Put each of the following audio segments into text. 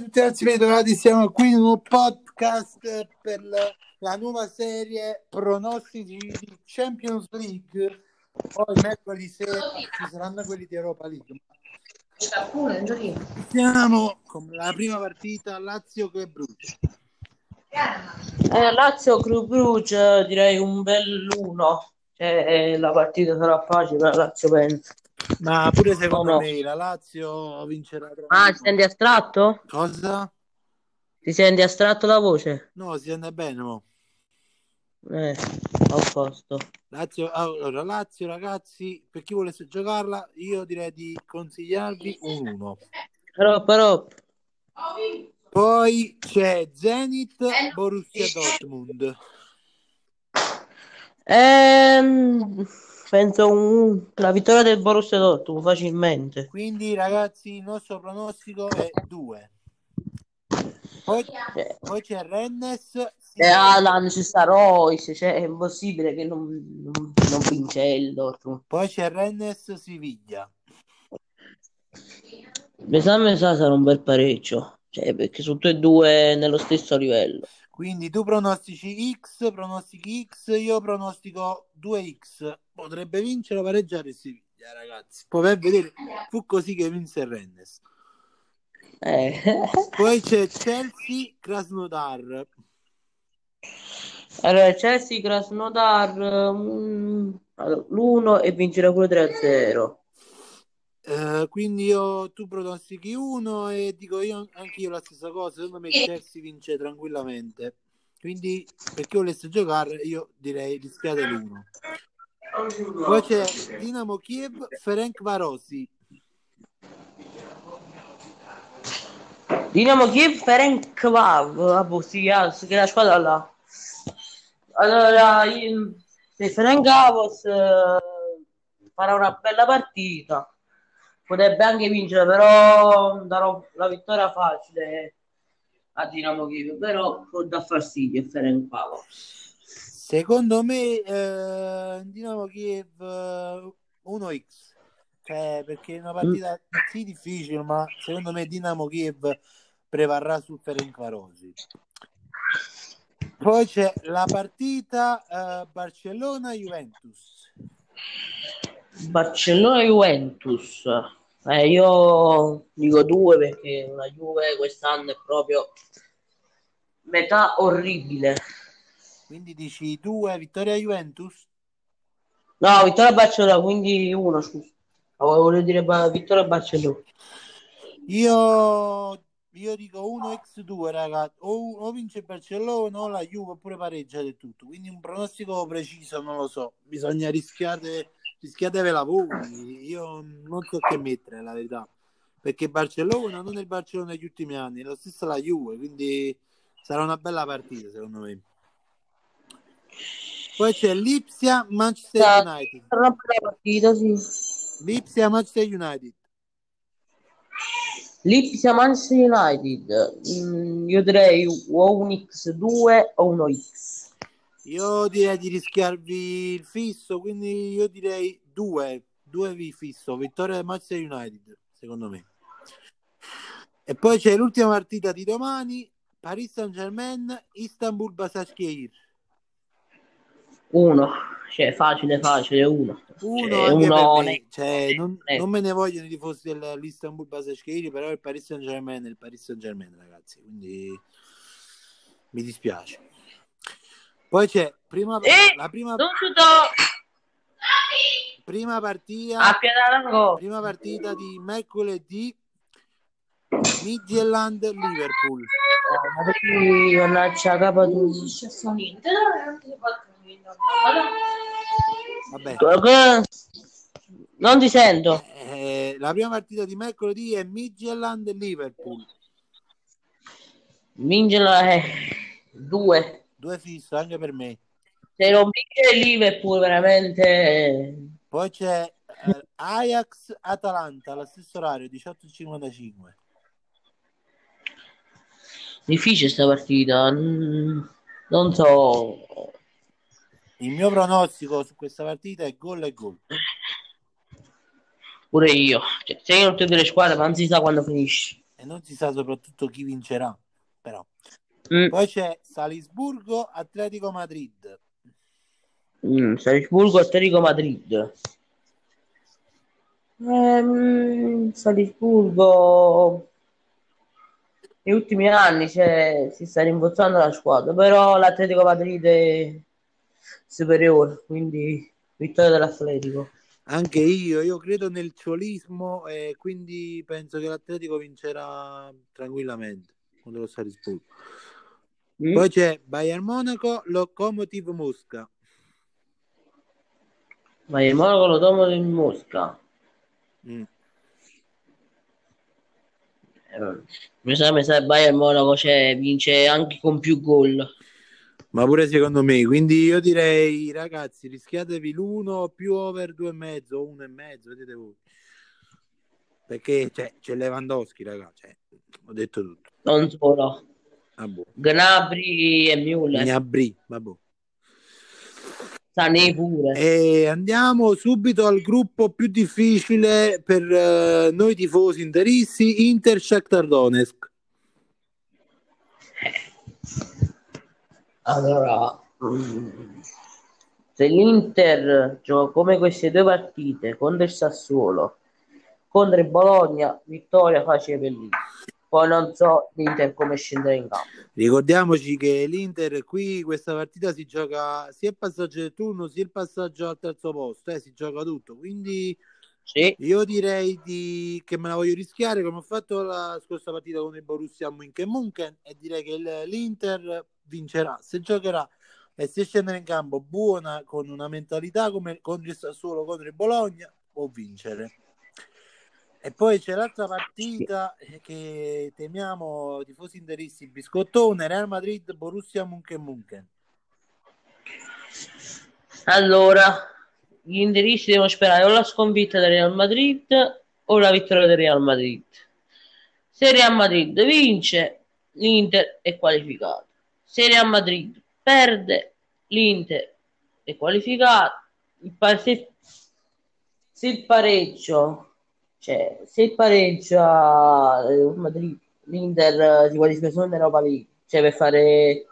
E bene a tutti ragazzi, bentornati, siamo qui in un podcast per la, la nuova serie pronostici di Champions League. Poi mercoledì sera ci saranno quelli di Europa League. Siamo con la prima partita Lazio che Bruce. Eh, Lazio Club Brugge direi un bell'uno. Cioè, eh, la partita sarà facile per la Lazio penso. Ma pure secondo No, no. me la Lazio vincerà. Ah, ti senti astratto? Cosa? Ti senti astratto la voce? No, si sente bene, mo. Eh, a posto. Lazio, allora, Lazio, ragazzi, per chi volesse giocarla, io direi di consigliarvi un 1. Però, però, Poi c'è Zenit Borussia Dortmund. ehm, penso un, la vittoria del Borussia Dortmund facilmente. Quindi, ragazzi, il nostro pronostico è 2. Poi, Eh, poi c'è Rennes. E Alan ci sta Royce, cioè è impossibile che non, non, non vince il Dortmund. Poi c'è Rennes Siviglia. Mi sa, mi sa sarà un bel pareggio, cioè perché sono tutti e due nello stesso livello. Quindi tu pronostici X, pronostichi X, io pronostico 2X. Potrebbe vincere o pareggiare il Siviglia, ragazzi. Poi per vedere, fu così che vinse il Rennes. Eh. Poi c'è Chelsea Krasnodar. Allora, Chelsea Krasnodar mm, allora, l'1 e vincerà pure 3-0. Eh, quindi io, tu pronostichi uno e dico io anche io la stessa cosa. Secondo me il Chelsea vince tranquillamente. Quindi per chi volesse giocare, io direi rischiate l'uno. Poi c'è Dinamo Kiev Ferenc Varosi. Dinamo Kiev Ferencvav, vabbè, sì, ah, sì, che è la squadra là. Allora, il, il Ferencvaros eh, farà una bella partita. Potrebbe anche vincere, però darò la vittoria facile a Dinamo Kiev, però può dar fastidio il Ferencvaros. Secondo me eh, Dinamo Kiev eh, 1x. Cioè, perché è una partita sì difficile, ma secondo me Dinamo Kiev prevarrà sul Ferencvarosi. Poi c'è la partita eh, Barcellona-Juventus. Barcellona-Juventus. Eh, io dico due perché la Juve quest'anno è proprio metà orribile. Quindi dici 2 vittoria Juventus? No, vittoria Barcellona, quindi uno, scusa. Volevo dire vittoria Barcellona. Io, io dico 1x2, ragazzi. O, o vince Barcellona o la Juve oppure pareggia del tutto. Quindi un pronostico preciso non lo so. Bisogna rischiare, rischiatevela voi. Io non so che mettere, la verità. Perché Barcellona non è il Barcellona degli ultimi anni, è lo stesso la Juve. Quindi sarà una bella partita, secondo me. Poi c'è Lipsia Manchester United. Sarà una bella partita, sì. Lipsia Manchester United. Lipsia Manchester United. Mm, io direi o un X2 o uno X. Io direi di rischiarvi il fisso, quindi io direi due, due vi fisso, vittoria del Manchester United, secondo me. E poi c'è l'ultima partita di domani, Paris Saint Germain, Istanbul Basakşehir. Uno. Cioè, facile, facile, uno. Uno Cioè, uno me. Cioè, non, eh. non me ne vogliono i tifosi dell'Istanbul Basakşehir, però il Paris Saint Germain è il Paris Saint Germain, ragazzi, quindi mi dispiace. Poi c'è prima, Eh, la prima, prima partita prima partita di mercoledì Midtjylland Liverpool. Ma perché mannaggia capa tu? vabbè. Non ti sento. eh, la prima partita di mercoledì è Midtjylland Liverpool. Vincela è due. fisso anche per me Se non vince il Liverpool veramente poi c'è eh, Ajax Atalanta allo stesso orario 18.55 difficile sta partita. Non so. il mio pronostico su questa partita è gol e gol Pure io. Cioè, se io non tutte le squadre, ma non si sa quando finisce. e non si sa soprattutto chi vincerà. Però. Mm. Poi c'è Salisburgo, Atletico Madrid. Mm, Salisburgo, Atletico Madrid. Ehm, Salisburgo negli ultimi anni cioè, si sta rimbozzando la squadra, però l'Atletico Madrid è superiore, quindi vittoria dell'Atletico. Anche io, io credo nel ciolismo e quindi penso che l'Atletico vincerà tranquillamente contro lo Salisburgo. Mm? Poi c'è Bayern Monaco, Lokomotiv Mosca. Il Monaco lo tomo in Mosca. Mm. Eh, Mi sa, mi sa Bayern Monaco cioè, vince anche con più gol. Ma pure secondo me, quindi io direi ragazzi, rischiatevi l'uno più over due e mezzo, uno e mezzo, vedete voi. Perché c'è, c'è Lewandowski, ragazzi, cioè, ho detto tutto. Non solo. Vabbè. Gnabry e Müller. Gnabry, vabbè. Sané pure. E andiamo subito al gruppo più difficile per eh, noi tifosi interisti, Inter Shakhtar Donetsk. Allora, se l'Inter gioca come queste due partite contro il Sassuolo, contro il Bologna, vittoria facile per l'Inter. Poi non so l'Inter come scendere in campo. Ricordiamoci che l'Inter qui questa partita si gioca sia il passaggio del turno sia il passaggio al terzo posto, eh, si gioca tutto. Quindi Sì, io direi di... che me la voglio rischiare come ho fatto la scorsa partita con il Borussia München e direi che l'Inter vincerà. Se giocherà e se scendere in campo buona con una mentalità come contro il Sassuolo, contro il Bologna, può vincere. E poi c'è l'altra partita eh, che temiamo tifosi interisti, biscottone, Real Madrid, Borussia München. allora gli interisti devono sperare o la sconfitta del Real Madrid o la vittoria del Real Madrid. Se il Real Madrid vince, l'Inter è qualificato. Se il Real Madrid perde, l'Inter è qualificato. Il pa- se, se il pareggio, cioè se pareggia eh, Madrid, l'Inter eh, si qualifica solo in Europa League, cioè per fare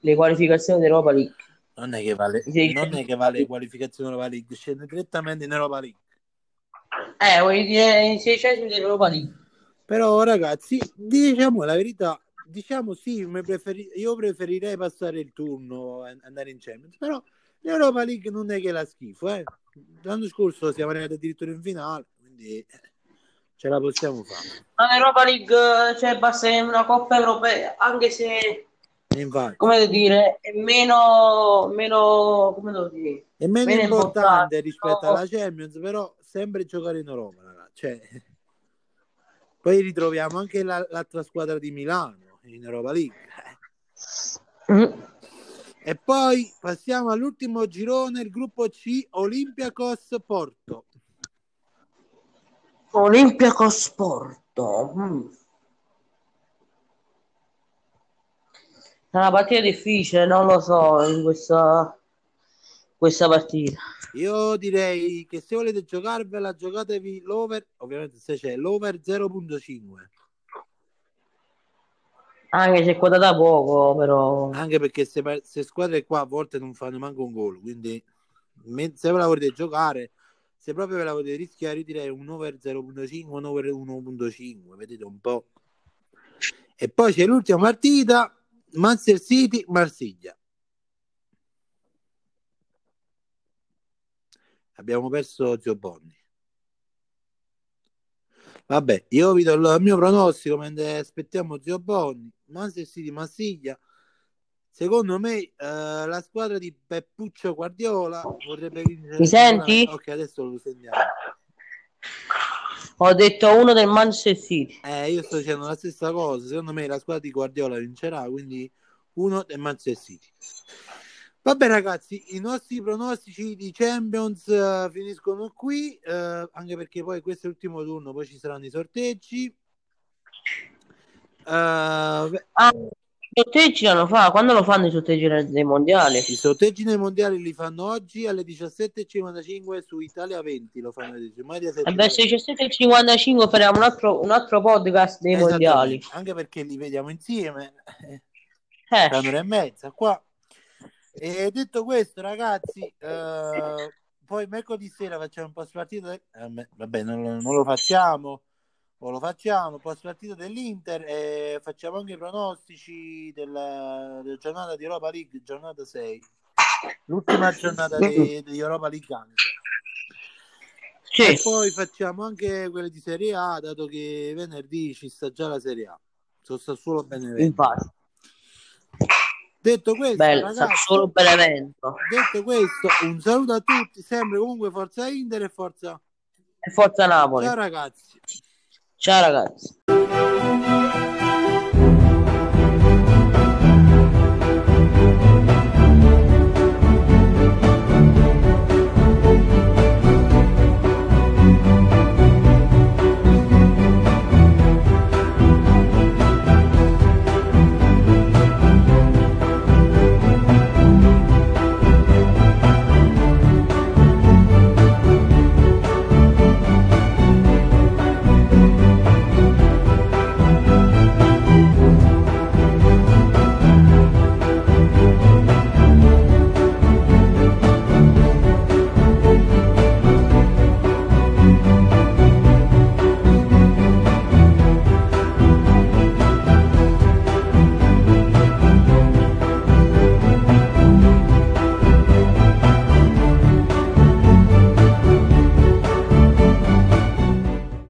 le qualificazioni dell'Europa League. Non è che vale, Sì. non è che vale qualificazione Europa League, scende direttamente in Europa League. Eh, vuoi dire i 600 dell'Europa League? Però ragazzi, diciamo la verità, diciamo sì, preferi- io preferirei passare il turno e andare in Champions, però l'Europa League non è che la schifo, eh. L'anno scorso siamo arrivati addirittura in finale, quindi eh, ce la possiamo fare. Ma l'Europa League, cioè, basta una Coppa Europea, anche se, infatti, come dire, è meno, meno, dire, è meno meno importante importante, rispetto no? alla Champions, però sempre giocare in Europa. Cioè, poi ritroviamo anche la- l'altra squadra di Milano in Europa League. Mm. E poi passiamo all'ultimo girone, il gruppo C, Olympiacos Porto. Olympiacos Porto. Mm. È una partita difficile, non lo so, in questa, questa partita. Io direi che se volete giocarvela, giocatevi l'over, ovviamente se c'è l'over 0.5, Anche se è quotata poco, però... anche perché se, se squadre qua a volte non fanno manco un gol, quindi se ve la volete giocare, se proprio ve la volete rischiare, io direi un over 0.5, un over 1.5, vedete un po'. E poi c'è l'ultima partita, Manchester City, Marsiglia. Abbiamo perso Zio Bonni. Vabbè, io vi do il mio pronostico mentre aspettiamo Zio Bonni. Manchester City, Marsiglia. Secondo me eh, la squadra di Peppuccio Guardiola vorrebbe vincere. Mi senti? Ok, adesso lo sentiamo. Ho detto uno del Manchester City. Eh, io sto dicendo la stessa cosa. Secondo me la squadra di Guardiola vincerà, quindi uno del Manchester City. Vabbè ragazzi, i nostri pronostici di Champions eh, finiscono qui, eh, anche perché poi questo è l'ultimo turno, poi ci saranno i sorteggi. Beh, Ah, sorteggi l'hanno fa, quando lo fanno i sorteggi dei mondiali? I sorteggi nei mondiali li fanno oggi alle 17.55 su Italia 20, lo fanno e verso le 17.55 faremo un altro, un altro podcast dei mondiali. Anche perché li vediamo insieme. Eh. Un'ora e mezza qua. E detto questo, ragazzi, eh, poi mercoledì sera facciamo un post partita. De... Eh, vabbè, non, non, lo facciamo, o lo facciamo post partita dell'Inter e facciamo anche i pronostici della, della giornata di Europa League, giornata 6, l'ultima giornata di, di Europa League anche. Sì. E poi facciamo anche quelle di Serie A, dato che venerdì ci sta già la Serie A. Sono sta solo Benevento. Infatti. Detto questo, Bello, ragazzi. Detto questo, un saluto a tutti, sempre comunque forza Inter e forza e forza Napoli. Ciao ragazzi. Ciao ragazzi.